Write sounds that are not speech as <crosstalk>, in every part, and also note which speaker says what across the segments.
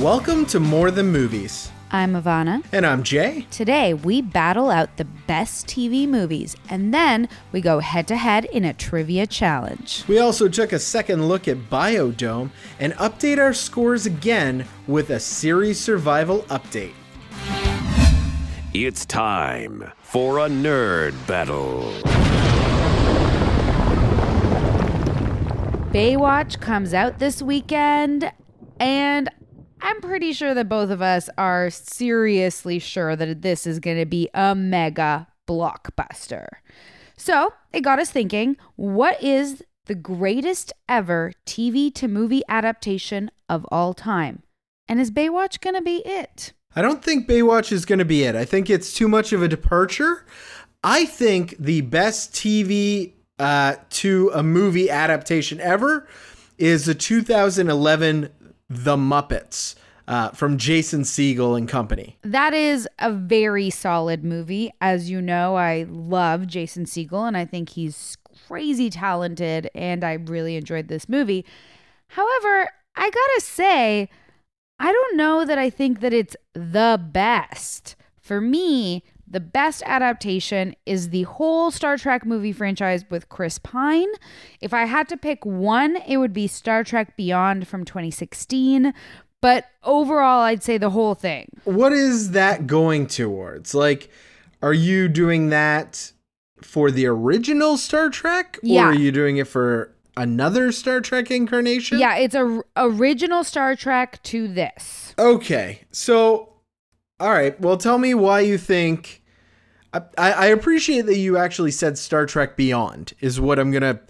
Speaker 1: Welcome to More Than Movies.
Speaker 2: I'm Ivana.
Speaker 1: And I'm Jay.
Speaker 2: Today, we battle out the best TV movies, and then we go head to head in a trivia challenge.
Speaker 1: We also took a second look at Biodome and update our scores again with a series survival update.
Speaker 3: It's time for a nerd battle.
Speaker 2: Baywatch comes out this weekend, and I'm pretty sure that both of us are seriously sure that this is going to be a mega blockbuster. So it got us thinking what is the greatest ever TV to movie adaptation of all time? And is Baywatch going to be it?
Speaker 1: I don't think Baywatch is going to be it. I think it's too much of a departure. I think the best TV uh, to a movie adaptation ever is the 2011 The Muppets. Uh, from Jason Segel and company.
Speaker 2: That is a very solid movie. As you know, I love Jason Segel and I think he's crazy talented, and I really enjoyed this movie. However, I gotta say, I don't know that I think that it's the best. For me, the best adaptation is the whole Star Trek movie franchise with Chris Pine. If I had to pick one, it would be Star Trek Beyond from 2016. But overall, I'd say the whole thing.
Speaker 1: What is that going towards? Like, are you doing that for the original Star Trek?
Speaker 2: Yeah.
Speaker 1: Or are you doing it for another Star Trek incarnation?
Speaker 2: Yeah, it's a original Star Trek to this.
Speaker 1: Okay. So, all right. Well, tell me why you think. I, I appreciate that you actually said Star Trek Beyond is what I'm gonna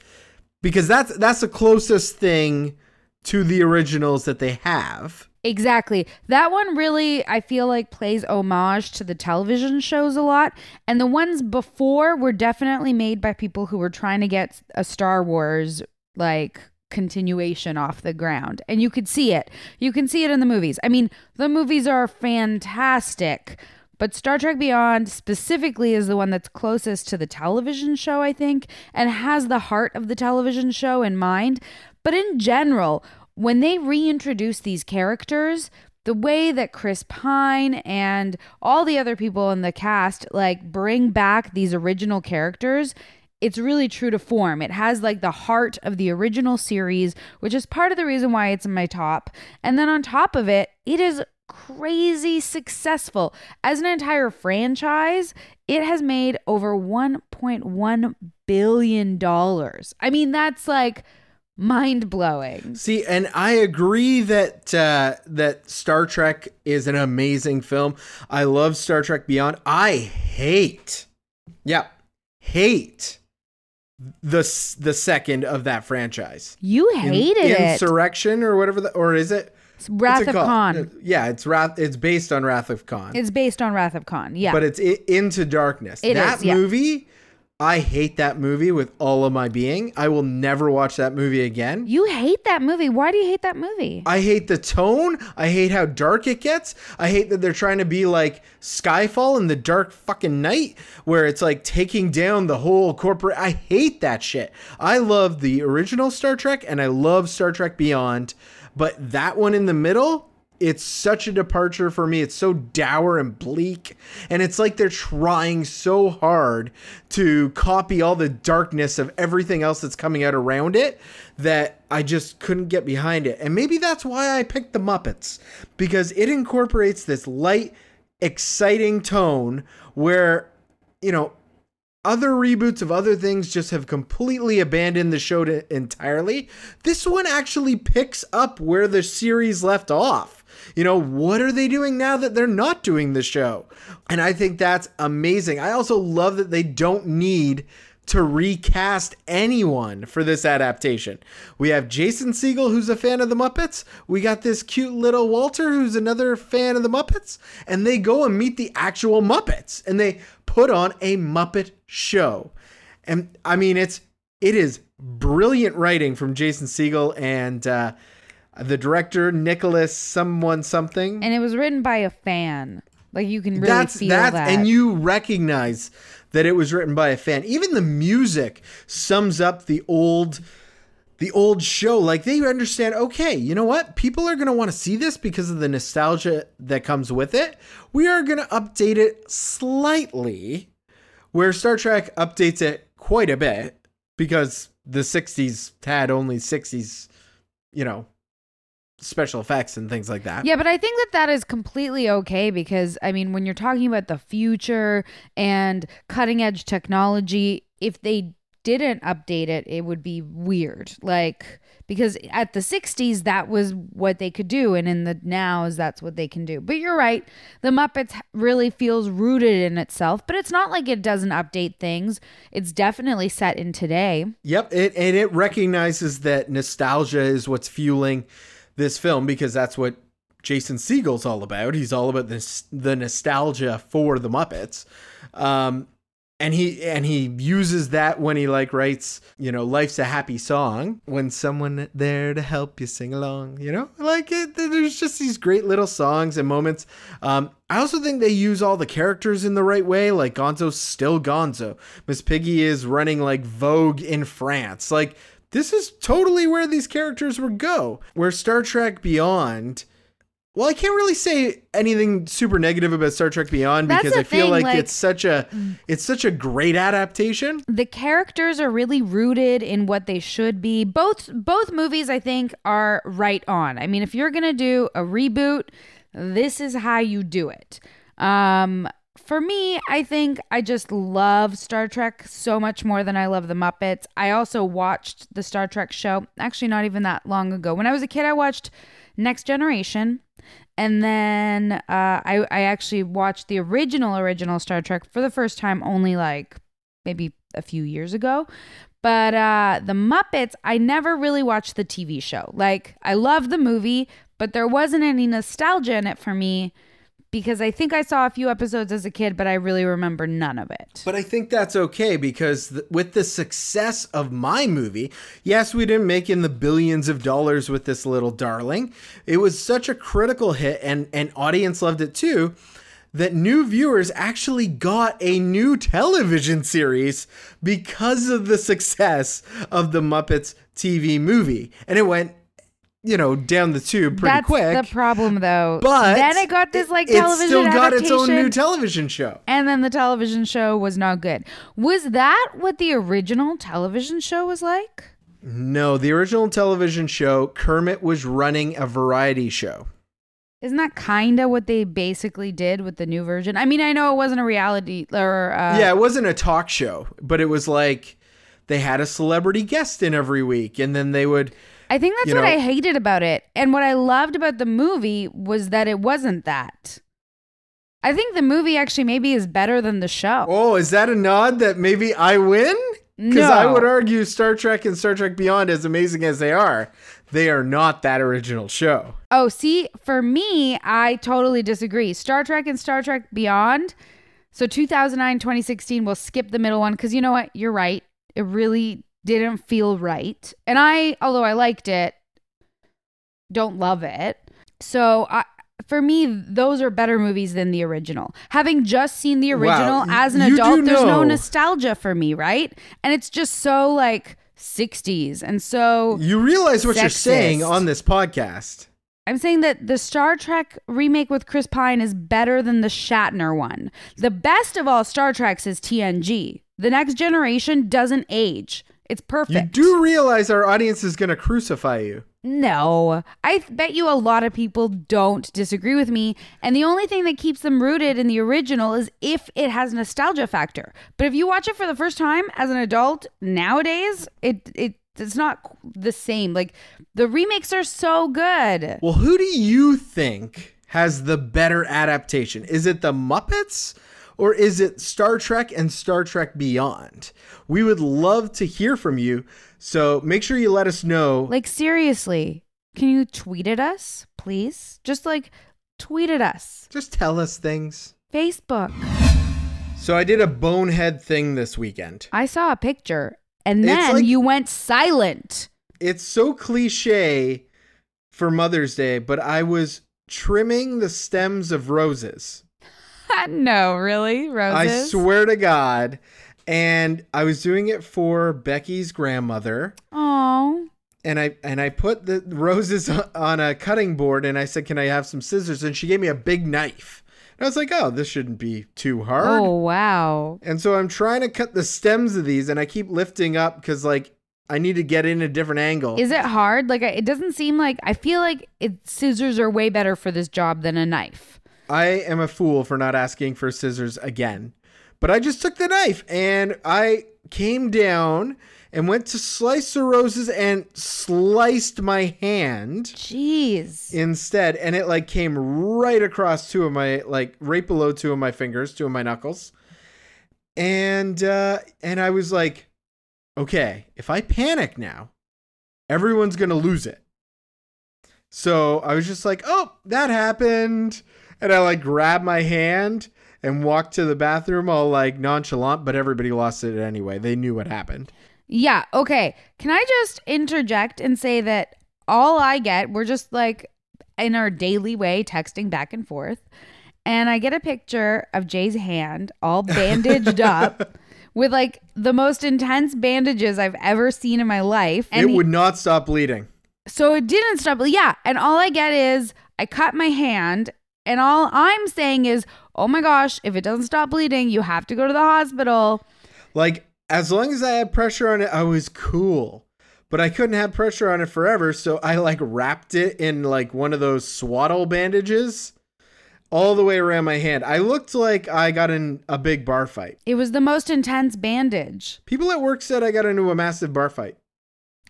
Speaker 1: because that's that's the closest thing to the originals that they have.
Speaker 2: Exactly. That one really, I feel like, plays homage to the television shows a lot. And the ones before were definitely made by people who were trying to get a Star Wars, like, continuation off the ground. And you could see it. You can see it in the movies. I mean, the movies are fantastic. But Star Trek Beyond specifically is the one that's closest to the television show, I think, and has the heart of the television show in mind. But in general, when they reintroduce these characters, the way that Chris Pine and all the other people in the cast like bring back these original characters, it's really true to form. It has like the heart of the original series, which is part of the reason why it's in my top. And then on top of it, it is crazy successful. As an entire franchise, it has made over 1.1 billion dollars. I mean, that's like mind blowing.
Speaker 1: See, and I agree that uh, that Star Trek is an amazing film. I love Star Trek Beyond. I hate, yeah, hate the the second of that franchise.
Speaker 2: You hated
Speaker 1: In,
Speaker 2: it.
Speaker 1: Insurrection or whatever, the, or is it?
Speaker 2: Wrath
Speaker 1: What's it
Speaker 2: of? Khan.
Speaker 1: Yeah, it's Wrath. It's based on Wrath of Khan.
Speaker 2: It's based on Wrath of Khan. Yeah.
Speaker 1: but it's i Into Darkness.
Speaker 2: It
Speaker 1: that
Speaker 2: is, yeah.
Speaker 1: movie, I hate that movie with all of my being. I will never watch that movie again.
Speaker 2: you hate that movie. Why do you hate that movie?
Speaker 1: I hate the tone. I hate how dark it gets. I hate that they're trying to be like Skyfall in the dark fucking night, where it's like taking down the whole corporate. I hate that shit. I love the original Star Trek and I love Star Trek Beyond, but that one in the middle, it's such a departure for me. It's so dour and bleak. And it's like they're trying so hard to copy all the darkness of everything else that's coming out around it that I just couldn't get behind it. And maybe that's why I picked The Muppets because it incorporates this light, exciting tone where, you know, other reboots of other things just have completely abandoned the show to, entirely. This one actually picks up where the series left off. You know, what are they doing now that they're not doing the show? And I think that's amazing. I also love that they don't need to recast anyone for this adaptation. We have Jason Segel, who's a fan of the Muppets. We got this cute little Walter, who's another fan of the Muppets. And they go and meet the actual Muppets and they put on a Muppet show. And I mean, it's it is brilliant writing from Jason Segel and uh, the director Nicholas someone something.
Speaker 2: and it was written by a fan. Like you can really
Speaker 1: that's
Speaker 2: feel
Speaker 1: that's
Speaker 2: that.
Speaker 1: and you recognize that it was written by a fan. Even the music sums up the old the old show. Like they understand, okay, you know what? People are going to want to see this because of the nostalgia that comes with it. We are going to update it slightly, where Star Trek updates it quite a bit because the 60s had only 60s, you know, special effects and things like that.
Speaker 2: Yeah, but I think that that is completely okay because I mean, when you're talking about the future and cutting edge technology, if they didn't update it, it would be weird. Like because at the 60s that was what they could do and in the nows that's what they can do. But you're right, the Muppets really feels rooted in itself, but it's not like it doesn't update things. It's definitely set in today.
Speaker 1: Yep, it and it recognizes that nostalgia is what's fueling this film because that's what Jason Segel's all about. He's all about this the nostalgia for the Muppets. Um, and he and he uses that when he like writes you know life's a happy song when someone there to help you sing along you know like it, there's just these great little songs and moments um, i also think they use all the characters in the right way like gonzo's still gonzo miss piggy is running like vogue in france like this is totally where these characters would go where star trek beyond well, I can't really say anything super negative about Star Trek Beyond
Speaker 2: That's
Speaker 1: because I feel
Speaker 2: thing,
Speaker 1: like,
Speaker 2: like-
Speaker 1: it's such a it's such a great adaptation.
Speaker 2: the characters are really rooted in what they should be. Both both movies I think are right on. I mean, if you're going to do a reboot, this is how you do it. Um for me, I think I just love Star Trek so much more than I love the Muppets. I also watched the Star Trek show actually not even that long ago. When I was a kid, I watched Next Generation. And then uh, I, I actually watched the original, original Star Trek for the first time only like maybe a few years ago. But uh, the Muppets, I never really watched the TV show. Like, I love the movie, but there wasn't any nostalgia in it for me because I think I saw a few episodes as a kid, but I really remember none of it.
Speaker 1: But I think that's okay because th- with the success of my movie, yes, we didn't make in the billions of dollars with this little darling. It was such a critical hit and and audience loved it too that new viewers actually got a new television series because of the success of the Muppets TV movie. And it went you know, down the tube pretty
Speaker 2: That's
Speaker 1: quick.
Speaker 2: That's the problem, though.
Speaker 1: but
Speaker 2: then it got this like television.
Speaker 1: it still got its own new television show.
Speaker 2: and then the television show was not good. Was that what the original television show was like?
Speaker 1: No, the original television show, Kermit was running a variety show.
Speaker 2: Isn't that kind of what they basically did with the new version? I mean, I know it wasn't a reality or uh,
Speaker 1: yeah, it wasn't a talk show, but it was like they had a celebrity guest in every week, and then they would.
Speaker 2: I think that's
Speaker 1: you
Speaker 2: what
Speaker 1: know-
Speaker 2: I hated about it. And what I loved about the movie was that it wasn't that. I think the movie actually maybe is better than the show.
Speaker 1: Oh, is that a nod that maybe I win? Because I would argue Star Trek and Star Trek Beyond, as amazing as they are, they are not that original show.
Speaker 2: Oh, see, for me, I totally disagree. Star Trek and Star Trek Beyond. So 2009, 2016, we'll skip the middle one because you know what? You're right. It really didn't feel right. And I, although I liked it, don't love it. So I, for me, those are better movies than the original. Having just seen the
Speaker 1: Wow,
Speaker 2: original as an
Speaker 1: you
Speaker 2: adult, there's no nostalgia for me, right? And it's just so like 60s. And so
Speaker 1: You realize what you're saying on this podcast.
Speaker 2: I'm saying that the Star Trek remake with Chris Pine is better than the Shatner one. The best of all Star Treks is TNG. The Next Generation doesn't age. It's perfect.
Speaker 1: You do realize our audience is going to crucify you.
Speaker 2: No, I bet you a lot of people don't disagree with me. And the only thing that keeps them rooted in the original is if it has a nostalgia factor. But if you watch it for the first time as an adult nowadays, it it it's not the same. Like the remakes are so good.
Speaker 1: Well, who do you think has the better adaptation? Is it the Muppets or is it Star Trek and Star Trek Beyond? We would love to hear from you. So make sure you let us know.
Speaker 2: Like seriously, can you tweet at us, please? Just like tweet at us.
Speaker 1: Just tell us things.
Speaker 2: Facebook.
Speaker 1: So I did a bonehead thing this weekend.
Speaker 2: I saw a picture and then
Speaker 1: like-
Speaker 2: you went silent.
Speaker 1: It's so cliche for Mother's Day, but I was trimming the stems of roses. <laughs>
Speaker 2: no, really? Roses?
Speaker 1: I swear to God. And I was doing it for Becky's grandmother.
Speaker 2: Oh.
Speaker 1: and I and I put the roses on a cutting board and I said, "Can I have some scissors?" And she gave me a big knife. And I was like, "Oh, this shouldn't be too hard."
Speaker 2: Oh wow.
Speaker 1: And so I'm trying to cut the stems of these, and I keep lifting up because like I need to get in a different angle.
Speaker 2: Is it hard? Like it doesn't seem like I feel like it, scissors are way better for this job than a knife.
Speaker 1: I am a fool for not asking for scissors again. But I just took the knife and I came down and went to slice the roses and sliced my hand
Speaker 2: Jeez.
Speaker 1: instead and it like came right across two of my like right below two of my fingers, two of my knuckles. And uh and I was like, okay, if I panic now, everyone's going to lose it. So I was just like, oh, that happened. And I like grabbed my hand and walked to the bathroom all like nonchalant, but everybody lost it anyway. They knew what happened.
Speaker 2: Yeah, okay. Can I just interject and say that all I get, we're just like in our daily way texting back and forth. And I get a picture of Jay's hand all bandaged <laughs> up with like the most intense bandages I've ever seen in my life. And
Speaker 1: it
Speaker 2: he-
Speaker 1: would not stop bleeding.
Speaker 2: so it didn't stop. Yeah. And all I get is I cut my hand. And all I'm saying is, oh my gosh, if it doesn't stop bleeding, you have to go to the hospital.
Speaker 1: Like, as long as I had pressure on it, I was cool. But I couldn't have pressure on it forever, so I like wrapped it in like one of those swaddle bandages all the way around my hand. I looked like I got in a big bar fight.
Speaker 2: It was the most intense bandage.
Speaker 1: People at work said I got into a massive bar fight.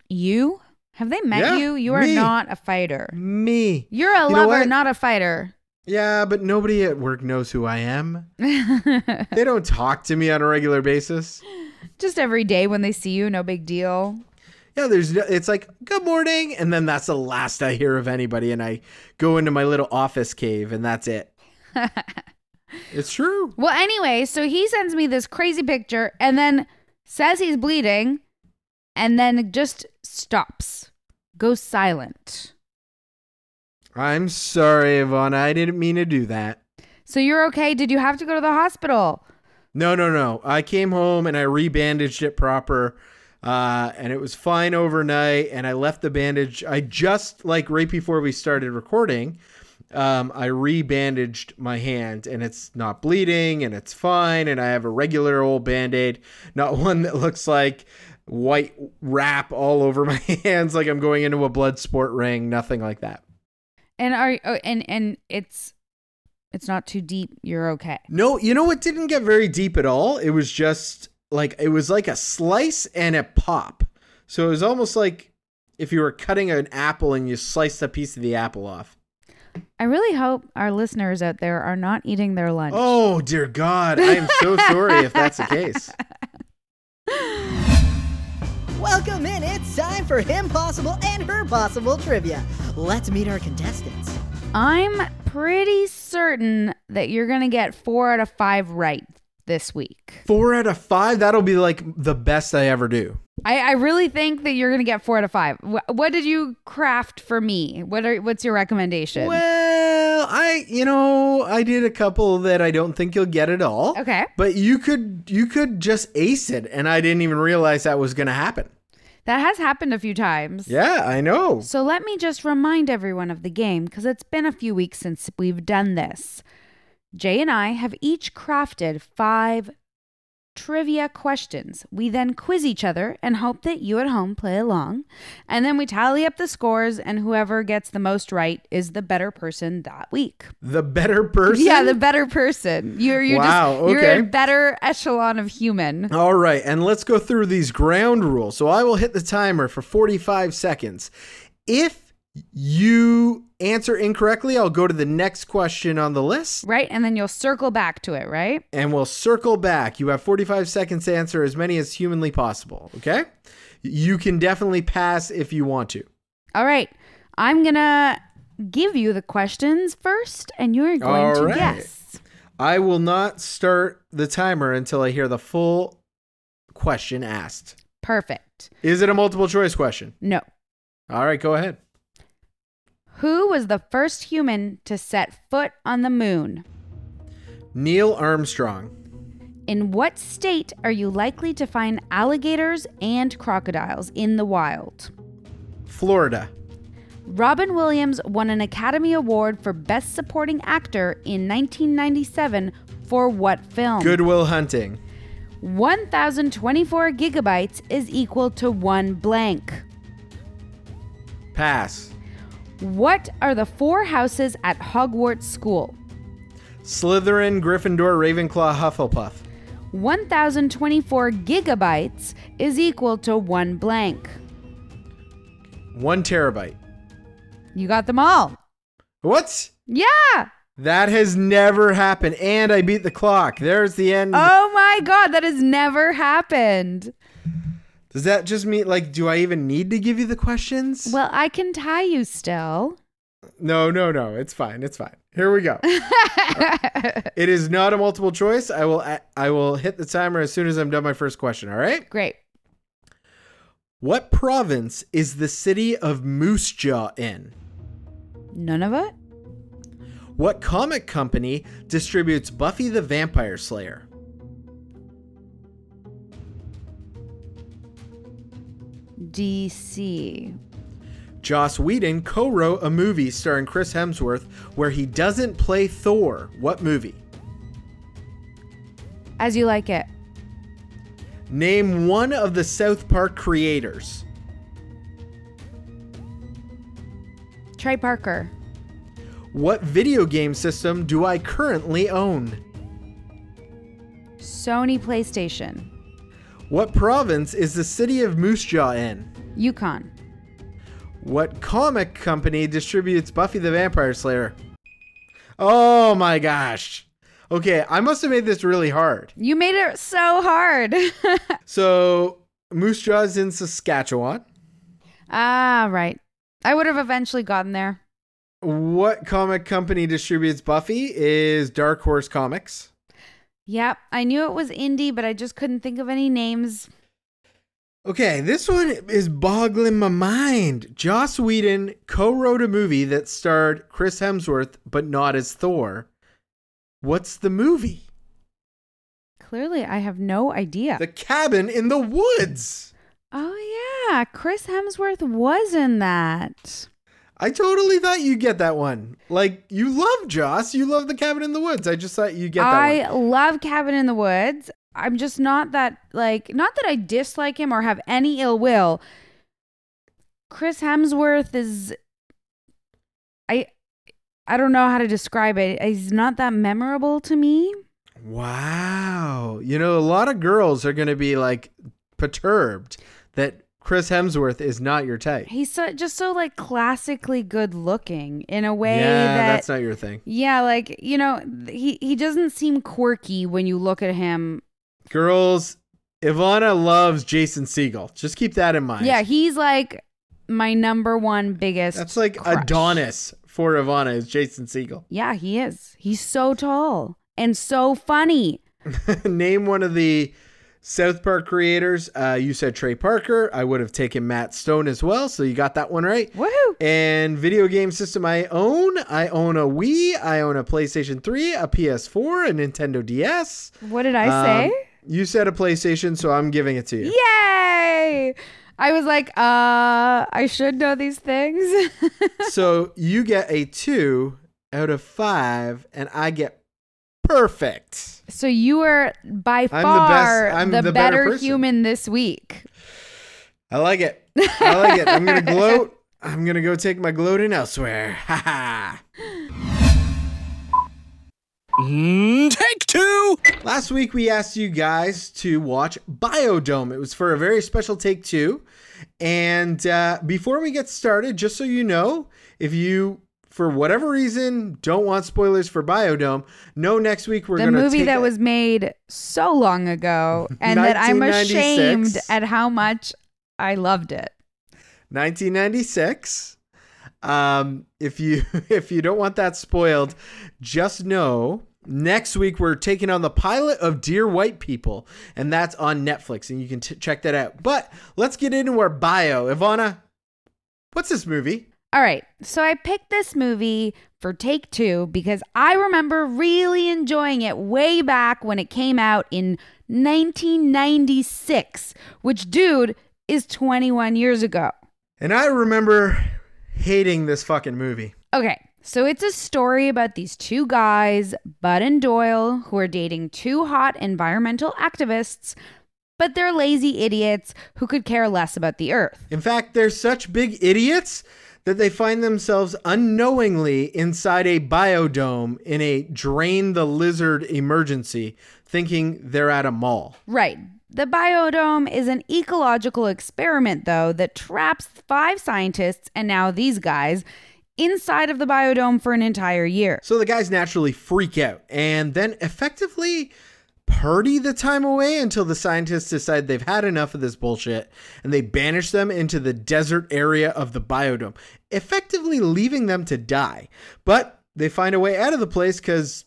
Speaker 2: You? Have they met
Speaker 1: Yeah,
Speaker 2: you? You are
Speaker 1: me.
Speaker 2: not a fighter.
Speaker 1: Me.
Speaker 2: You're a
Speaker 1: You
Speaker 2: lover, not a fighter.
Speaker 1: Yeah, but nobody at work knows who I am. <laughs> They don't talk to me on a regular basis.
Speaker 2: Just every day when they see you, no big deal.
Speaker 1: Yeah, there's no, it's like good morning, and then that's the last I hear of anybody, and I go into my little office cave, and that's it. <laughs> it's true.
Speaker 2: Well, anyway, so he sends me this crazy picture and then says he's bleeding and then just stops, goes silent.
Speaker 1: I'm sorry, Ivana. I didn't mean to do that.
Speaker 2: So you're okay? Did you have to go to the hospital?
Speaker 1: No, no, no. I came home and I rebandaged it proper, uh, and it was fine overnight. And I left the bandage. I just like right before we started recording, um, I rebandaged my hand, and it's not bleeding, and it's fine. And I have a regular old band aid, not <laughs> one that looks like white wrap all over my <laughs> hands, like I'm going into a blood sport ring. Nothing like that.
Speaker 2: And are oh, and and it's it's not too deep. You're okay.
Speaker 1: No, you know it didn't get very deep at all? It was just like it was like a slice and a pop. So it was almost like if you were cutting an apple and you sliced a piece of the apple off.
Speaker 2: I really hope our listeners out there are not eating their lunch.
Speaker 1: Oh dear God, I am so sorry if that's the case. <laughs>
Speaker 4: Welcome in. It's time for Him Possible and Her Possible trivia. Let's meet our contestants.
Speaker 2: I'm pretty certain that you're going to get 4 out of 5 right this week.
Speaker 1: Four out of five, that'll be like the best I ever do.
Speaker 2: I, I really think that you're going to get 4 out of 5. Wh- what did you craft for me? What are what's your recommendation?
Speaker 1: Well, I you know, I did a couple that I don't think you'll get at all.
Speaker 2: Okay.
Speaker 1: But you could you could just ace it and I didn't even realize that was gonna happen.
Speaker 2: That has happened a few times.
Speaker 1: Yeah, I know.
Speaker 2: So let me just remind everyone of the game because it's been a few weeks since we've done this. Jay and I have each crafted five trivia questions. We then quiz each other and hope that you at home play along. And then we tally up the scores, and whoever gets the most right is the better person that week.
Speaker 1: The better person?
Speaker 2: Yeah, the better person. You're you're
Speaker 1: Wow,
Speaker 2: just you're a better echelon of human.
Speaker 1: All right, and let's go through these ground rules. So I will hit the timer for 45 seconds. If you answer incorrectly, I'll go to the next question on the list
Speaker 2: Right? And then you'll circle back to it, right?
Speaker 1: and we'll circle back. You have 45 seconds to answer as many as humanly possible, okay? You can definitely pass if you want to.
Speaker 2: All right. I'm going to give you the questions first, and you're going
Speaker 1: All
Speaker 2: to
Speaker 1: right.
Speaker 2: guess.
Speaker 1: I will not start the timer until I hear the full question asked.
Speaker 2: Perfect.
Speaker 1: Is it a multiple choice question?
Speaker 2: No.
Speaker 1: All right, go ahead.
Speaker 2: Who was the first human to set foot on the moon?
Speaker 1: Neil Armstrong.
Speaker 2: In what state are you likely to find alligators and crocodiles in the wild?
Speaker 1: Florida.
Speaker 2: Robin Williams won an Academy Award for Best Supporting Actor in 1997 for what film?
Speaker 1: Good Will Hunting.
Speaker 2: 1024 gigabytes is equal to one blank.
Speaker 1: Pass.
Speaker 2: What are the four houses at Hogwarts School?
Speaker 1: Slytherin, Gryffindor, Ravenclaw, Hufflepuff.
Speaker 2: 1024 gigabytes is equal to one blank.
Speaker 1: One terabyte.
Speaker 2: You got them all.
Speaker 1: What?
Speaker 2: Yeah.
Speaker 1: That has never happened. And I beat the clock. There's the end.
Speaker 2: Oh my God, that has never happened.
Speaker 1: Does that just mean, like, do I even need to give you the questions?
Speaker 2: Well, I can tie you still.
Speaker 1: no, no, no. It's fine. It's fine. Here we go. <laughs> it is not a multiple choice. I will I will hit the timer as soon as I'm done my first question, all right?
Speaker 2: Great.
Speaker 1: What province is the city of Moose Jaw in?
Speaker 2: None of it?
Speaker 1: What comic company distributes Buffy the Vampire Slayer?
Speaker 2: DC.
Speaker 1: Joss Whedon co-wrote a movie starring Chris Hemsworth where he doesn't play Thor. What movie?
Speaker 2: As you like it.
Speaker 1: Name one of the South Park creators.
Speaker 2: Trey Parker.
Speaker 1: What video game system do I currently own?
Speaker 2: Sony PlayStation.
Speaker 1: What province is the city of Moose Jaw in?
Speaker 2: Yukon.
Speaker 1: What comic company distributes Buffy the Vampire Slayer? Oh my gosh. Okay, I must have made this really hard.
Speaker 2: You made it so hard. <laughs>
Speaker 1: So, Moose Jaw is in Saskatchewan.
Speaker 2: ah, right. I would have eventually gotten there.
Speaker 1: What comic company distributes Buffy is Dark Horse Comics.
Speaker 2: Yep, I knew it was indie, but I just couldn't think of any names.
Speaker 1: Okay, this one is boggling my mind. Joss Whedon co wrote a movie that starred Chris Hemsworth, but not as Thor. What's the movie?
Speaker 2: Clearly, I have no idea.
Speaker 1: The Cabin in the Woods.
Speaker 2: oh, yeah. Chris Hemsworth was in that.
Speaker 1: I totally thought you'd get that one. Like, you love Joss. You love The Cabin in the Woods. I just thought you'd get that
Speaker 2: I
Speaker 1: one.
Speaker 2: love Cabin in the Woods. I'm just not that, like, not that I dislike him or have any ill will. Chris Hemsworth is. I. I don't know how to describe it. He's not that memorable to me.
Speaker 1: Wow. You know, a lot of girls are going to be like perturbed that Chris Hemsworth is not your type.
Speaker 2: He's so, just so like classically good looking in a way
Speaker 1: yeah,
Speaker 2: that
Speaker 1: that's not your thing.
Speaker 2: yeah, like you know, he he doesn't seem quirky when you look at him.
Speaker 1: Girls, Ivana loves Jason Segel. Just keep that in mind.
Speaker 2: Yeah, he's like my number one biggest.
Speaker 1: That's like
Speaker 2: crush.
Speaker 1: Adonis for Ivana is Jason Segel.
Speaker 2: Yeah, he is. He's so tall and so funny. <laughs>
Speaker 1: Name one of the South Park creators. Uh, you said Trey Parker. I would have taken Matt Stone as well, so you got that one right.
Speaker 2: Woohoo!
Speaker 1: And video game system I own. I own a Wii. I own a PlayStation 3, a PS4, a Nintendo DS.
Speaker 2: What did I say?
Speaker 1: Um, you said a PlayStation, so I'm giving it to you.
Speaker 2: Yay! I was like, uh, I should know these things. <laughs>
Speaker 1: so you get a two out of five, and I get perfect.
Speaker 2: so you are by
Speaker 1: I'm the best-
Speaker 2: far
Speaker 1: I'm
Speaker 2: the,
Speaker 1: the better
Speaker 2: better human this week.
Speaker 1: I like it. I like it. I'm gonna gloat. I'm gonna go take my gloating elsewhere. <laughs> Ha ha.
Speaker 3: Mm, take two.
Speaker 1: Last week we asked you guys to watch Biodome. It was for a very special take two. And uh, before we get started, just so you know, if you for whatever reason don't want spoilers for Biodome, No, next week we're
Speaker 2: the
Speaker 1: gonna
Speaker 2: movie that
Speaker 1: a-
Speaker 2: was made so long ago <laughs> and that I'm ashamed at how much I loved it.
Speaker 1: 1996. Um, if you <laughs> if you don't want that spoiled, just know next week we're taking on the pilot of Dear White People, and that's on Netflix, and you can t- check that out. But let's get into our bio. Ivana, what's this movie?
Speaker 2: All right. So I picked this movie for take two because I remember really enjoying it way back when it came out in 1996, which, dude, is 21 years ago.
Speaker 1: And I remember hating this fucking movie.
Speaker 2: Okay, so it's a story about these two guys, Bud and Doyle, who are dating two hot environmental activists, but they're lazy idiots who could care less about the earth.
Speaker 1: In fact, they're such big idiots that they find themselves unknowingly inside a biodome in a drain the lizard emergency, thinking they're at a mall.
Speaker 2: Right. The biodome is an ecological experiment, though, that traps five scientists and now these guys inside of the biodome for an entire year.
Speaker 1: So the guys naturally freak out and then effectively party the time away until the scientists decide they've had enough of this bullshit and they banish them into the desert area of the biodome, effectively leaving them to die. But they find a way out of the place because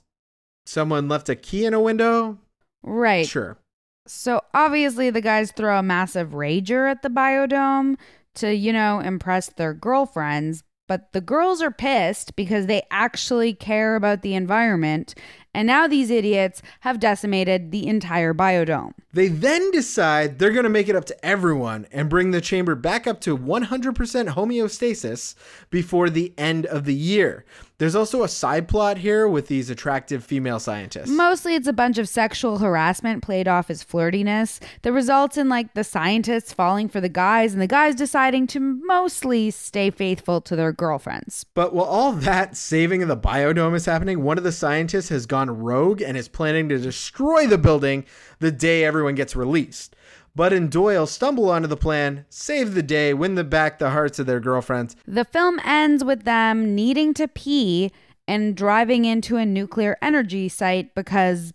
Speaker 1: someone left a key in a window.
Speaker 2: Right.
Speaker 1: Sure.
Speaker 2: So obviously, the guys throw a massive rager at the biodome to, you know, impress their girlfriends. But the girls are pissed because they actually care about the environment. And now these idiots have decimated the entire biodome.
Speaker 1: They then decide they're going to make it up to everyone and bring the chamber back up to 100% homeostasis before the end of the year. There's also a side plot here with these attractive female scientists.
Speaker 2: Mostly it's a bunch of sexual harassment played off as flirtiness that results in like the scientists falling for the guys and the guys deciding to mostly stay faithful to their girlfriends.
Speaker 1: But while all that saving of the biodome is happening, one of the scientists has gone rogue and is planning to destroy the building the day everyone gets released. Bud and Doyle stumble onto the plan, save the day, win the back the hearts of their girlfriends.
Speaker 2: The film ends with them needing to pee and driving into a nuclear energy site because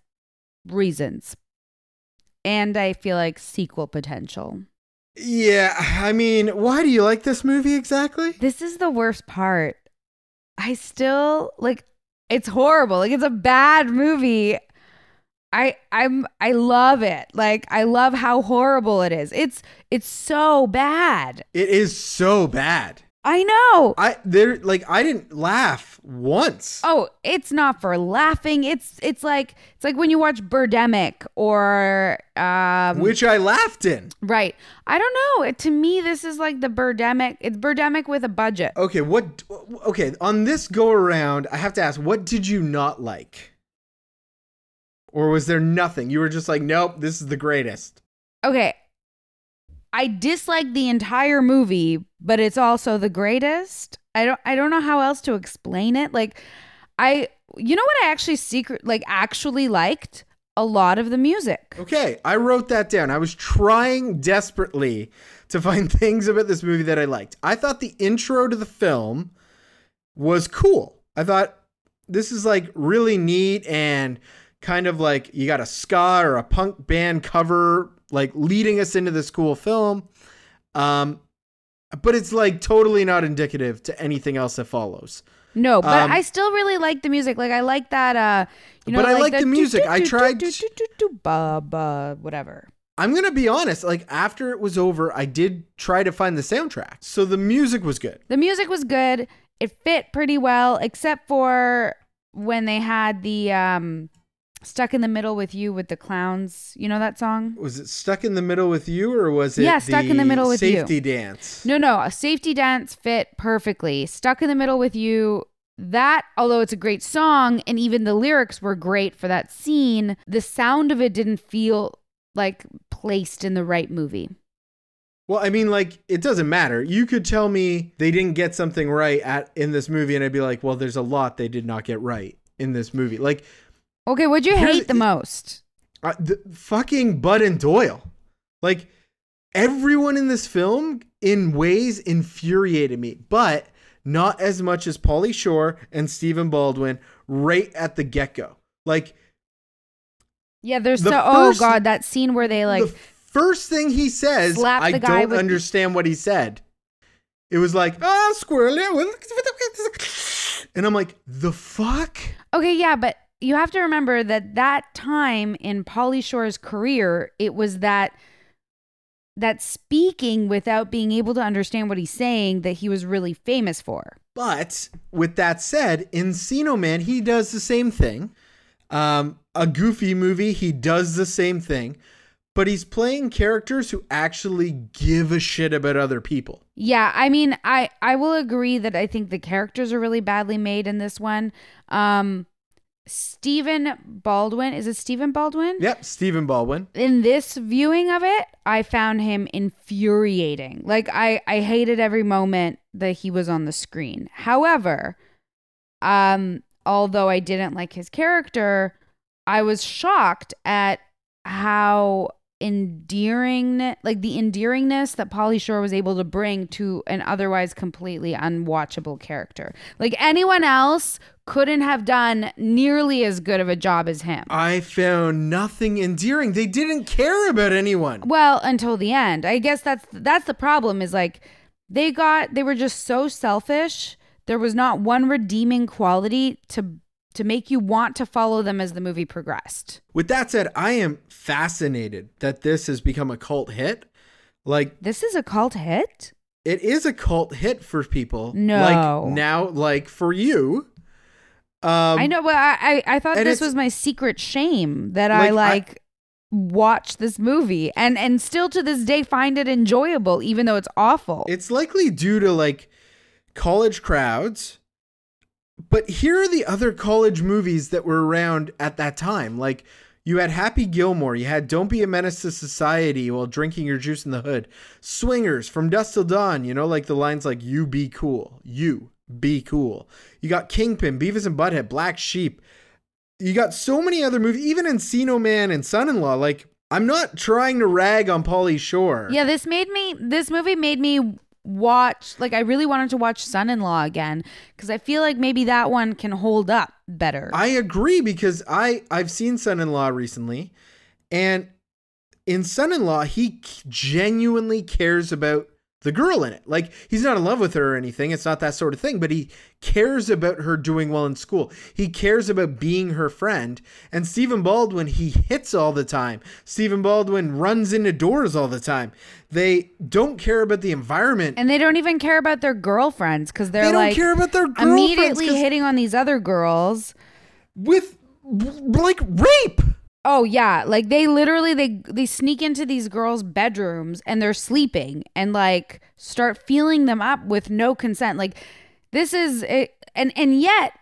Speaker 2: reasons. And I feel like sequel potential.
Speaker 1: Yeah, I mean, why do you like this movie exactly?
Speaker 2: This is the worst part. I still like it's horrible. Like it's a bad movie. I I'm I love it. Like I love how horrible it is. It's it's so bad.
Speaker 1: It is so bad.
Speaker 2: I know.
Speaker 1: I there like I didn't laugh once.
Speaker 2: Oh, it's not for laughing. It's it's like it's like when you watch Birdemic or um
Speaker 1: which I laughed in.
Speaker 2: right. I don't know. It, to me this is like the Birdemic. It's Birdemic with a budget.
Speaker 1: Okay, what okay, on this go around, I have to ask, what did you not like? Or was there nothing? You were just like, "Nope, this is the greatest."
Speaker 2: Okay. I dislike the entire movie, but it's also the greatest. I don't I don't know how else to explain it. Like I you know what I actually secret like actually liked? A lot of the music.
Speaker 1: Okay, I wrote that down. I was trying desperately to find <laughs> things about this movie that I liked. I thought the intro to the film was cool. I thought this is like really neat and kind of like you got a ska or a punk band cover like leading us into this cool film. Um but it's like totally not indicative to anything else that follows.
Speaker 2: No, but
Speaker 1: Um,
Speaker 2: I still really like the music. Like I like that uh you know
Speaker 1: But I
Speaker 2: like,
Speaker 1: like the music. I tried-
Speaker 2: whatever.
Speaker 1: I'm gonna be honest, like after it was over, I did try to find the soundtrack. So the music was good.
Speaker 2: The music was good. It fit pretty well except for when they had the um stuck in the middle with you with the clowns. You know that song?
Speaker 1: Was it stuck in the middle with you, or was it
Speaker 2: Yeah, Stuck in the Middle with You.
Speaker 1: safety dance?
Speaker 2: No, no, a safety dance fit perfectly. Stuck in the middle with you. That, although it's a great song and even the lyrics were great for that scene, the sound of it didn't feel like placed in the right movie.
Speaker 1: Well, I mean, like it doesn't matter. You could tell me they didn't get something right at in this movie, and I'd be like, well, there's a lot they did not get right in this movie. Like
Speaker 2: Okay, what'd you
Speaker 1: Here's-
Speaker 2: hate the most?
Speaker 1: uh, the fucking Bud and Doyle, like everyone in this film, in ways infuriated me, but not as much as Pauly Shore and Stephen Baldwin right at the get go. Like
Speaker 2: Yeah, there's
Speaker 1: The
Speaker 2: so oh god, that scene where they like
Speaker 1: the first thing he says, I don't understand what he said. It was like, ah, squirrely. And I'm like, the fuck?
Speaker 2: Okay, yeah, but you have to remember that that time in Pauly Shore's career, it was that that speaking without being able to understand what he's saying that he was really famous for.
Speaker 1: But with that said, Encino Man, he does the same thing. Um, a goofy movie, he does the same thing. but he's playing characters who actually give a shit about other people.
Speaker 2: Yeah, I mean, I I will agree that I think the characters are really badly made in this one. Um Stephen Baldwin, is it Stephen Baldwin?
Speaker 1: Yep, Stephen Baldwin.
Speaker 2: In this viewing of it, I found him infuriating. Like I I hated every moment that he was on the screen. However, um although I didn't like his character, I was shocked at how endearing like the endearingness that Pauly Shore was able to bring to an otherwise completely unwatchable character. Like anyone else couldn't have done nearly as good of a job as him.
Speaker 1: I found nothing endearing. They didn't care about anyone.
Speaker 2: Well, until the end. I guess that's that's the problem is like they got they were just so selfish. There was not one redeeming quality to to make you want to follow them as the movie progressed.
Speaker 1: With that said, I am fascinated that this has become a cult hit. Like
Speaker 2: This is a cult hit?
Speaker 1: it is a cult hit for people.
Speaker 2: No.
Speaker 1: Like now, like for you. Um
Speaker 2: I know, but I I, I thought this was my secret shame that I
Speaker 1: Like, I-
Speaker 2: watch this movie and and still to this day find it enjoyable even though it's awful.
Speaker 1: It's likely due to like college crowds. But here are the other college movies that were around at that time. Like you had Happy Gilmore, you had Don't Be a Menace to Society while drinking your juice in the hood. Swingers from Dusk Till Dawn, you know, like the lines like you be cool. You be cool. You got Kingpin, Beavis and Butthead, Black Sheep. You got so many other movies, even Encino Man and Son in Law. Like, I'm not trying to rag on Pauly Shore.
Speaker 2: Yeah, this made me this movie made me watch like I really wanted to watch Son-in-Law again cuz I feel like maybe that one can hold up better.
Speaker 1: I agree because I I've seen Son-in-Law recently, and in Son-in-Law he genuinely cares about the girl in it. Like he's not in love with her or anything. It's not that sort of thing, but he cares about her doing well in school. He cares about being her friend. And Stephen Baldwin, he hits all the time. Stephen Baldwin runs into doors all the time. They don't care about the environment.
Speaker 2: and they don't even care about their girlfriends cuz they're
Speaker 1: they don't
Speaker 2: like
Speaker 1: care about their girlfriends
Speaker 2: immediately hitting on these other girls.
Speaker 1: with like rape.
Speaker 2: Oh yeah, like they literally they they sneak into these girls' bedrooms and they're sleeping and like start feeling them up with no consent. Like this is it, and and yet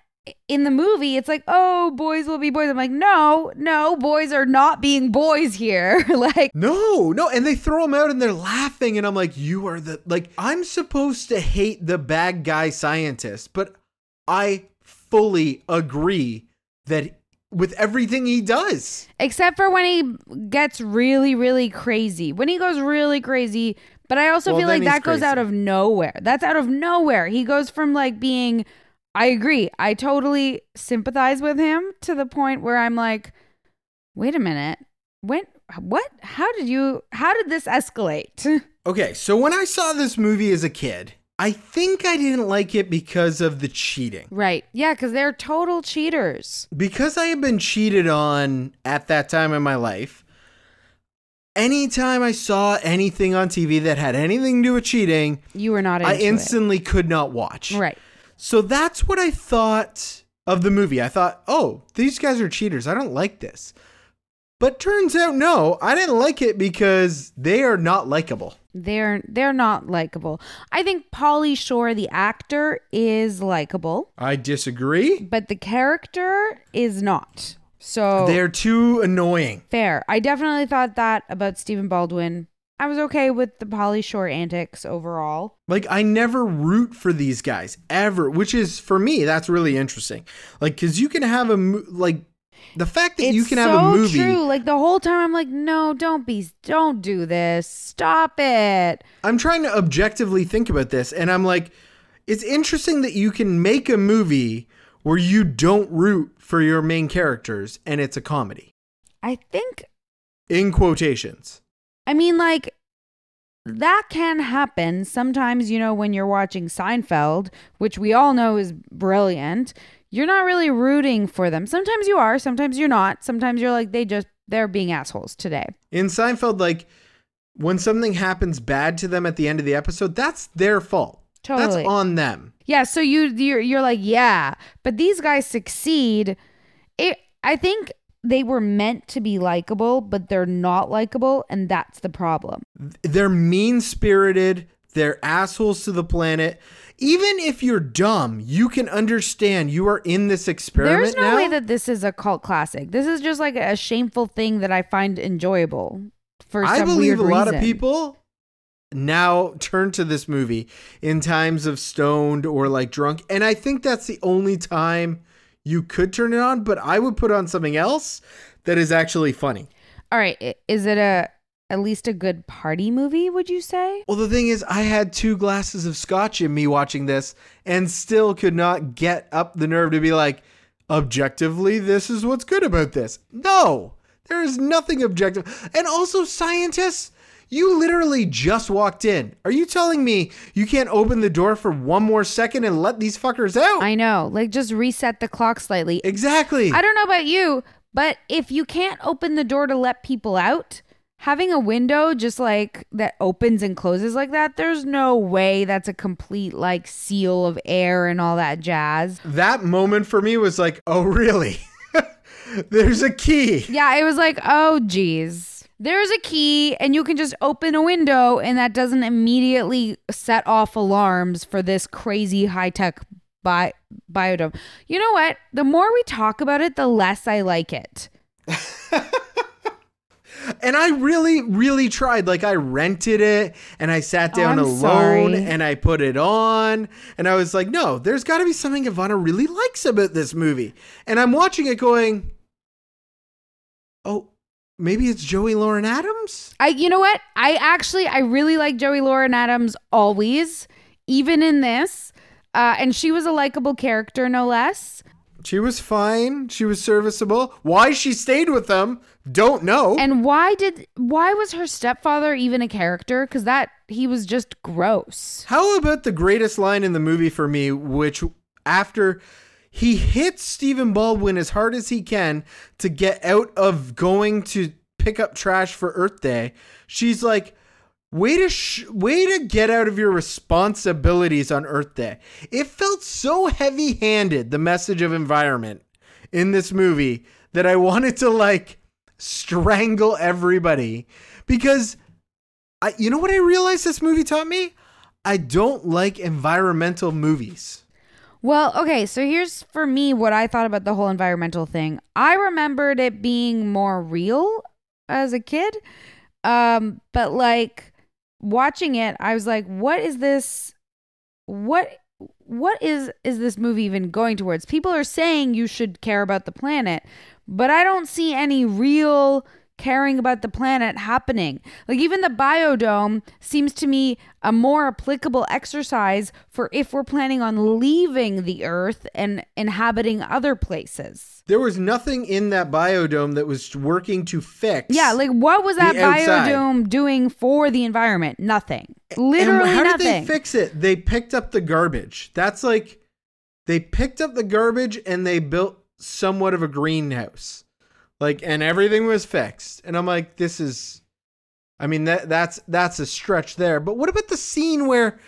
Speaker 2: in the movie it's like, "Oh, boys will be boys." I'm like, "No, no, boys are not being boys here." <laughs> like
Speaker 1: No, no, and they throw them out and they're laughing, and I'm like, you are the like I'm supposed to hate the bad guy scientist, but I fully agree that with everything he does.
Speaker 2: except for when he gets really really crazy. When he goes really crazy, but I also
Speaker 1: Well,
Speaker 2: feel like that goes out of nowhere. That's out of nowhere. He goes from like being I agree. I totally sympathize with him to the point where I'm like, "Wait a minute. When what? How did you how did this escalate?" <laughs>
Speaker 1: Okay, so when I saw this movie as a kid, I think I didn't like it because of the cheating.
Speaker 2: right. Yeah, cuz they're total cheaters.
Speaker 1: Because I had been cheated on at that time in my life, anytime I saw anything on TV that had anything to do with cheating,
Speaker 2: You were not
Speaker 1: I
Speaker 2: it.
Speaker 1: instantly could not watch.
Speaker 2: Right.
Speaker 1: So that's what I thought of the movie. I thought, oh, these guys are cheaters. I don't like this. But turns out, no, I didn't like it because they are not likable.
Speaker 2: They're they're not likable. I think Pauly Shore the actor is likable.
Speaker 1: I disagree.
Speaker 2: but the character is not. So
Speaker 1: They're too annoying.
Speaker 2: fair. I definitely thought that about Stephen Baldwin. I was okay with the Pauly Shore antics overall.
Speaker 1: Like, I never root for these guys ever, which is, for me, that's really interesting. Like, because you can have a, like, the fact that
Speaker 2: It's
Speaker 1: you can
Speaker 2: so
Speaker 1: have a movie.
Speaker 2: true. Like the whole time, I'm like, no, don't be, don't do this. Stop it.
Speaker 1: I'm trying to objectively think about this, and I'm like, it's interesting that you can make a movie where you don't root for your main characters and it's a comedy.
Speaker 2: I think.
Speaker 1: In quotations.
Speaker 2: I mean, like. That can happen sometimes, you know, when you're watching Seinfeld, which we all know is brilliant. You're not really rooting for them. Sometimes you are, sometimes you're not. Sometimes you're like, they just, they're being assholes today.
Speaker 1: In Seinfeld, like, when something happens bad to them at the end of the episode, that's their fault.
Speaker 2: Totally.
Speaker 1: That's on them.
Speaker 2: Yeah, so you you're you're like, yeah, but these guys succeed. It I think they were meant to be likable, but they're not likable, and that's the problem.
Speaker 1: They're mean spirited. They're assholes to the planet. Even if you're dumb, you can understand you are in this experiment
Speaker 2: There's no
Speaker 1: now.
Speaker 2: way that this is a cult classic. This is just like a shameful thing that I find enjoyable for
Speaker 1: I believe a lot of people now turn to this movie in times of stoned or like drunk, and I think that's the only time you could turn it on. But I would put on something else that is actually funny.
Speaker 2: All right, is it a at least a good party movie? Would you say?
Speaker 1: Well, the thing is, I had two glasses of scotch in me watching this, and still could not get up the nerve to be like, objectively, this is what's good about this. No, there is nothing objective. And also, scientists, you literally just walked in. Are you telling me you can't open the door for one more second and let these fuckers out?
Speaker 2: I know, like just reset the clock slightly.
Speaker 1: exactly.
Speaker 2: I don't know about you, but if you can't open the door to let people out, having a window just like that opens and closes like that, there's no way that's a complete like seal of air and all that jazz.
Speaker 1: that moment for me was like, oh, really? <laughs> There's a key.
Speaker 2: Yeah, it was like, oh geez. There's a key and you can just open a window and that doesn't immediately set off alarms for this crazy high-tech bi- biodome. You know what? The more we talk about it, the less I like it. <laughs>
Speaker 1: And I really, really tried. Like I rented it and I sat
Speaker 2: Oh,
Speaker 1: down
Speaker 2: I'm
Speaker 1: alone
Speaker 2: sorry.
Speaker 1: and I put it on and I was like, no, there's got to be something Ivana really likes about this movie. And I'm watching it going, oh, maybe it's Joey Lauren Adams.
Speaker 2: I you know what? I actually I really like Joey Lauren Adams always, even in this. Uh, and she was a likable character, no less.
Speaker 1: She was fine. She was serviceable. Why she stayed with them, don't know.
Speaker 2: And why did why was her stepfather even a character? Because that he was just gross.
Speaker 1: How about the greatest line in the movie for me, which after he hits Stephen Baldwin as hard as he can to get out of going to pick up trash for Earth Day, she's like, "Way to sh- way to get out of your responsibilities on Earth Day." It felt so heavy-handed, the message of environment in this movie, that I wanted to like strangle everybody because I, you know what I realized this movie taught me? I don't like environmental movies.
Speaker 2: Well, okay, so here's for me what I thought about the whole environmental thing. I remembered it being more real as a kid. Um, but like watching it, I was like, what is this what what is is this movie even going towards? People are saying you should care about the planet, but I don't see any real caring about the planet happening. Like even the biodome seems to me a more applicable exercise for if we're planning on leaving the earth and inhabiting other places.
Speaker 1: There was nothing in that biodome that was working to fix.
Speaker 2: Yeah, like what was that biodome doing for the environment? Nothing.
Speaker 1: And
Speaker 2: Literally
Speaker 1: how
Speaker 2: nothing.
Speaker 1: did they fix it? They picked up the garbage. That's like they picked up the garbage and they built somewhat of a greenhouse. Like and everything was fixed. And I'm like this is I mean that that's that's a stretch there. But what about the scene where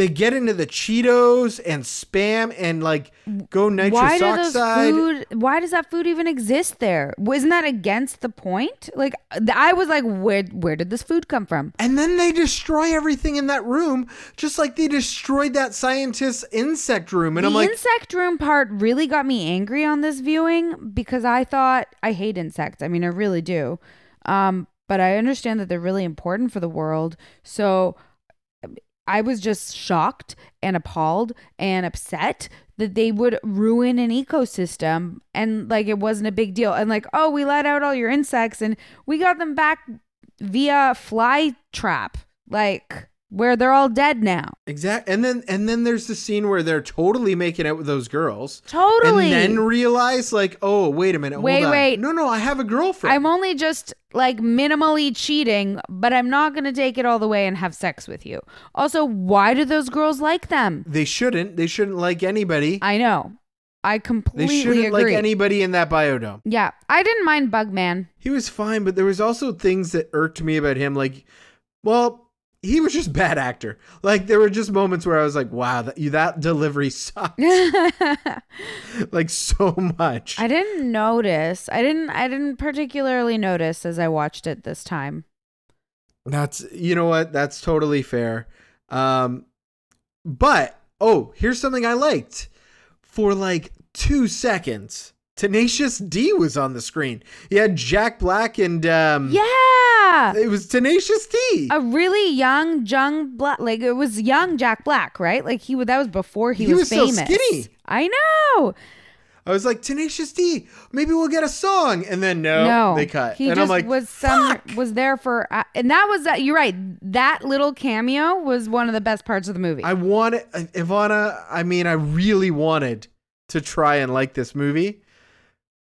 Speaker 1: they get into the Cheetos and spam and like go nitrous
Speaker 2: why
Speaker 1: oxide?
Speaker 2: food why does that food even exist there? Wasn't that against the point? Like i was like where where did this food come from?
Speaker 1: And then they destroy everything in that room, just like they destroyed that scientist's insect room. And
Speaker 2: the
Speaker 1: I'm like, the
Speaker 2: insect room part really got me angry on this viewing because i thought i hate insects. I mean i really do. Um but i understand that they're really important for the world. So I was just shocked and appalled and upset that they would ruin an ecosystem and like it wasn't a big deal. And like, oh, we let out all your insects and we got them back via fly trap, like where they're all dead now.
Speaker 1: Exactly. And then and then there's the scene where they're totally making out with those girls.
Speaker 2: Totally.
Speaker 1: And then realize like, oh, wait a minute.
Speaker 2: Wait, wait.
Speaker 1: No, no, I have a girlfriend.
Speaker 2: I'm only just like minimally cheating, but I'm not going to take it all the way and have sex with you. Also, why do those girls like them?
Speaker 1: they shouldn't. They shouldn't like anybody.
Speaker 2: I know. I completely agree.
Speaker 1: they shouldn't
Speaker 2: agree.
Speaker 1: like anybody in that biodome.
Speaker 2: yeah, I didn't mind Bugman.
Speaker 1: He was fine, but there was also things that irked me about him. Like, well, he was just bad actor. Like there were just moments where I was like, wow, that you that delivery <laughs> sucked <laughs> like so much.
Speaker 2: I didn't notice. I didn't I didn't particularly notice as I watched it this time.
Speaker 1: That's you know what? That's totally fair. Um but oh, here's something I liked. For like 2 seconds, Tenacious D was on the screen. He had Jack Black and um
Speaker 2: Yeah.
Speaker 1: it was Tenacious D.
Speaker 2: A really young young black like it was young Jack Black, right? Like he was that was before he,
Speaker 1: He
Speaker 2: was,
Speaker 1: was so
Speaker 2: famous.
Speaker 1: skinny.
Speaker 2: I know.
Speaker 1: I was like, Tenacious D, maybe we'll get a song. And then no,
Speaker 2: no,
Speaker 1: they cut.
Speaker 2: He
Speaker 1: and
Speaker 2: just
Speaker 1: I'm like,
Speaker 2: was some
Speaker 1: fuck.
Speaker 2: was there for, uh, and that was uh, you're right. That little cameo was one of the best parts of the movie.
Speaker 1: I wanted, Ivana, I mean, I really wanted to try and like this movie.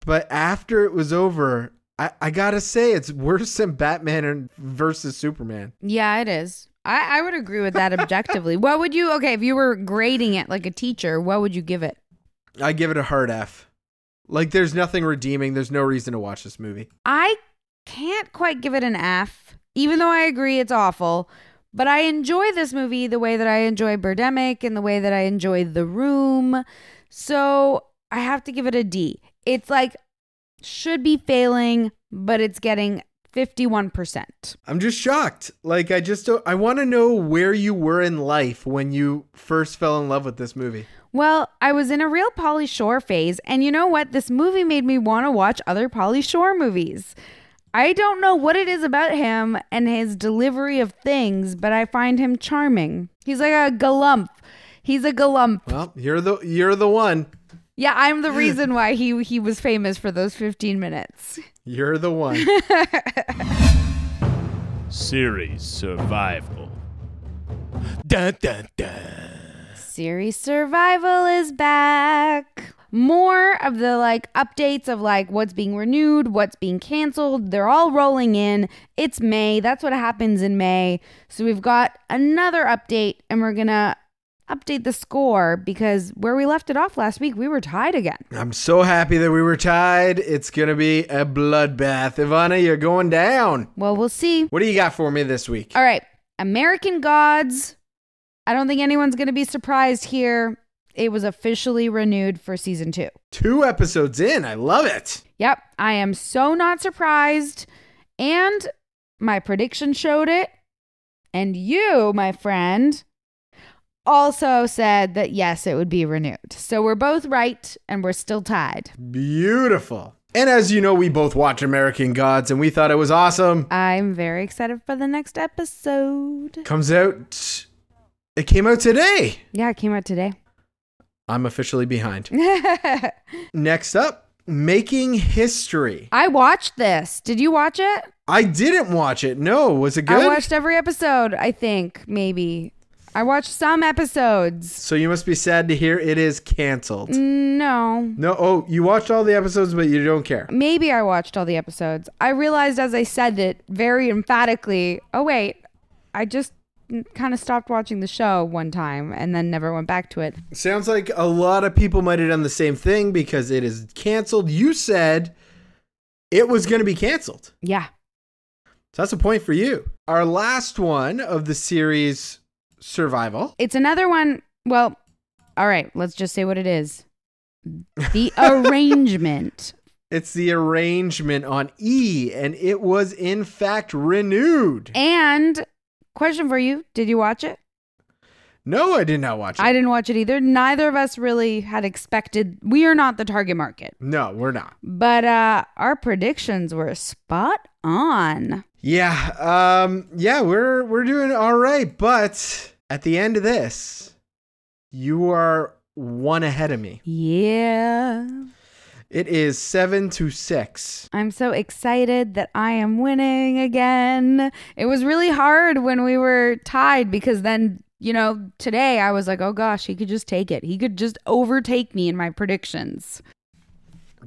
Speaker 1: But after it was over, I, I gotta say, it's worse than Batman and versus Superman.
Speaker 2: yeah, it is. I, I would agree with that objectively. what would you? Okay, if you were grading it like a teacher, what would you give it?
Speaker 1: I give it a hard F. Like, there's nothing redeeming. There's no reason to watch this movie.
Speaker 2: I can't quite give it an F, even though I agree it's awful. But I enjoy this movie the way that I enjoy Birdemic and the way that I enjoy The Room. So I have to give it a D. It's like should be failing, but it's getting 51%.
Speaker 1: I'm just shocked. Like, I just don't, I want to know where you were in life when you first fell in love with this movie.
Speaker 2: Well, I was in a real Pauly Shore phase, and you know what? This movie made me want to watch other Pauly Shore movies. I don't know what it is about him and his delivery of things, but I find him charming. He's like a galump. He's a galump.
Speaker 1: Well, you're the you're the one.
Speaker 2: Yeah, I'm the <laughs> reason why he he was famous for those 15 minutes.
Speaker 1: You're the one. <laughs>
Speaker 5: Series survival. Dun dun dun.
Speaker 2: Series Survival is back. More of the like updates of like what's being renewed, what's being canceled. They're all rolling in. It's May. That's what happens in May. So we've got another update and we're going to update the score because where we left it off last week, we were tied again.
Speaker 1: I'm so happy that we were tied. It's gonna be a bloodbath. Ivana, you're going down.
Speaker 2: Well, we'll see.
Speaker 1: What do you got for me this week?
Speaker 2: All right. American Gods. I don't think anyone's going to be surprised here. It was officially renewed for season two.
Speaker 1: Two episodes in. I love it.
Speaker 2: Yep, I am so not surprised. And my prediction showed it. And you, my friend, also said that yes, it would be renewed. So we're both right and we're still tied.
Speaker 1: Beautiful. And as you know, we both watch American Gods and we thought it was awesome.
Speaker 2: I'm very excited for the next episode.
Speaker 1: Comes out. It came out today.
Speaker 2: Yeah, it came out today. <laughs>
Speaker 1: I'm officially behind. <laughs> Next up, Making History.
Speaker 2: I watched this. Did you watch it?
Speaker 1: I didn't watch it. No, was it good?
Speaker 2: I watched every episode, I think, maybe. I watched some episodes.
Speaker 1: so you must be sad to hear it is canceled.
Speaker 2: No.
Speaker 1: No, oh, you watched all the episodes, but you don't care.
Speaker 2: Maybe I watched all the episodes. I realized as I said it very emphatically, oh, wait, I just kind of stopped watching the show one time and then never went back to it.
Speaker 1: Sounds like a lot of people might have done the same thing because it is canceled. You said it was going to be canceled.
Speaker 2: Yeah.
Speaker 1: So that's a point for you. Our last one of the series, Survival.
Speaker 2: It's another one. Well, all right, let's just say what it is the <laughs> arrangement.
Speaker 1: It's the arrangement on E, and it was in fact renewed.
Speaker 2: And question for you Did you watch it?
Speaker 1: No, I did not watch it.
Speaker 2: I didn't watch it either. Neither of us really had expected. We are not the target market.
Speaker 1: no, we're not.
Speaker 2: But uh our predictions were spot on.
Speaker 1: Yeah, um, yeah, we're we're doing all right, but at the end of this, you are one ahead of me.
Speaker 2: Yeah.
Speaker 1: It is seven to six.
Speaker 2: I'm so excited that I am winning again. It was really hard when we were tied because then, you know, today I was like, oh gosh, he could just take it. He could just overtake me in my predictions.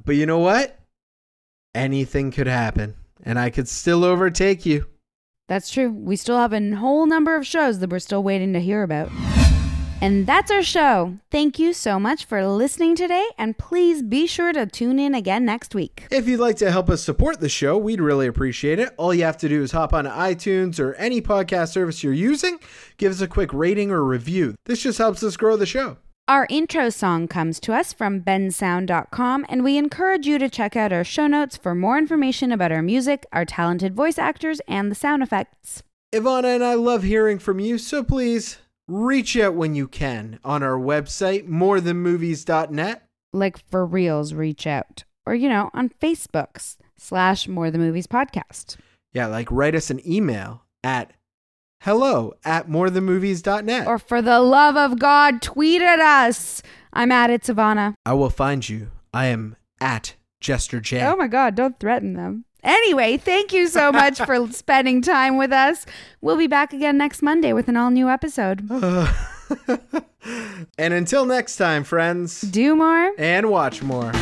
Speaker 1: But you know what? Anything could happen, and I could still overtake you.
Speaker 2: That's true. We still have a whole number of shows that we're still waiting to hear about. And that's our show. Thank you so much for listening today, and please be sure to tune in again next week.
Speaker 1: If you'd like to help us support the show, we'd really appreciate it. All you have to do is hop on iTunes or any podcast service you're using, give us a quick rating or review. This just helps us grow the show.
Speaker 2: Our intro song comes to us from bensound.com, and we encourage you to check out our show notes for more information about our music, our talented voice actors, and the sound effects.
Speaker 1: Ivana and I love hearing from you, so please reach out when you can on our website, morethanmovies.net.
Speaker 2: Like for reals, reach out. Or, you know, on Facebooks slash More Than Movies Podcast.
Speaker 1: Yeah, like write us an email at hello at morethanmovies.net.
Speaker 2: Or for the love of God, tweet at us. I'm at It's Ivana.
Speaker 1: I will find you. I am at Jester J.
Speaker 2: Oh my God, don't threaten them. Anyway, thank you so much for <laughs> spending time with us. We'll be back again next Monday with an all new episode. <laughs>
Speaker 1: and until next time, friends,
Speaker 2: Do more.
Speaker 1: and watch more.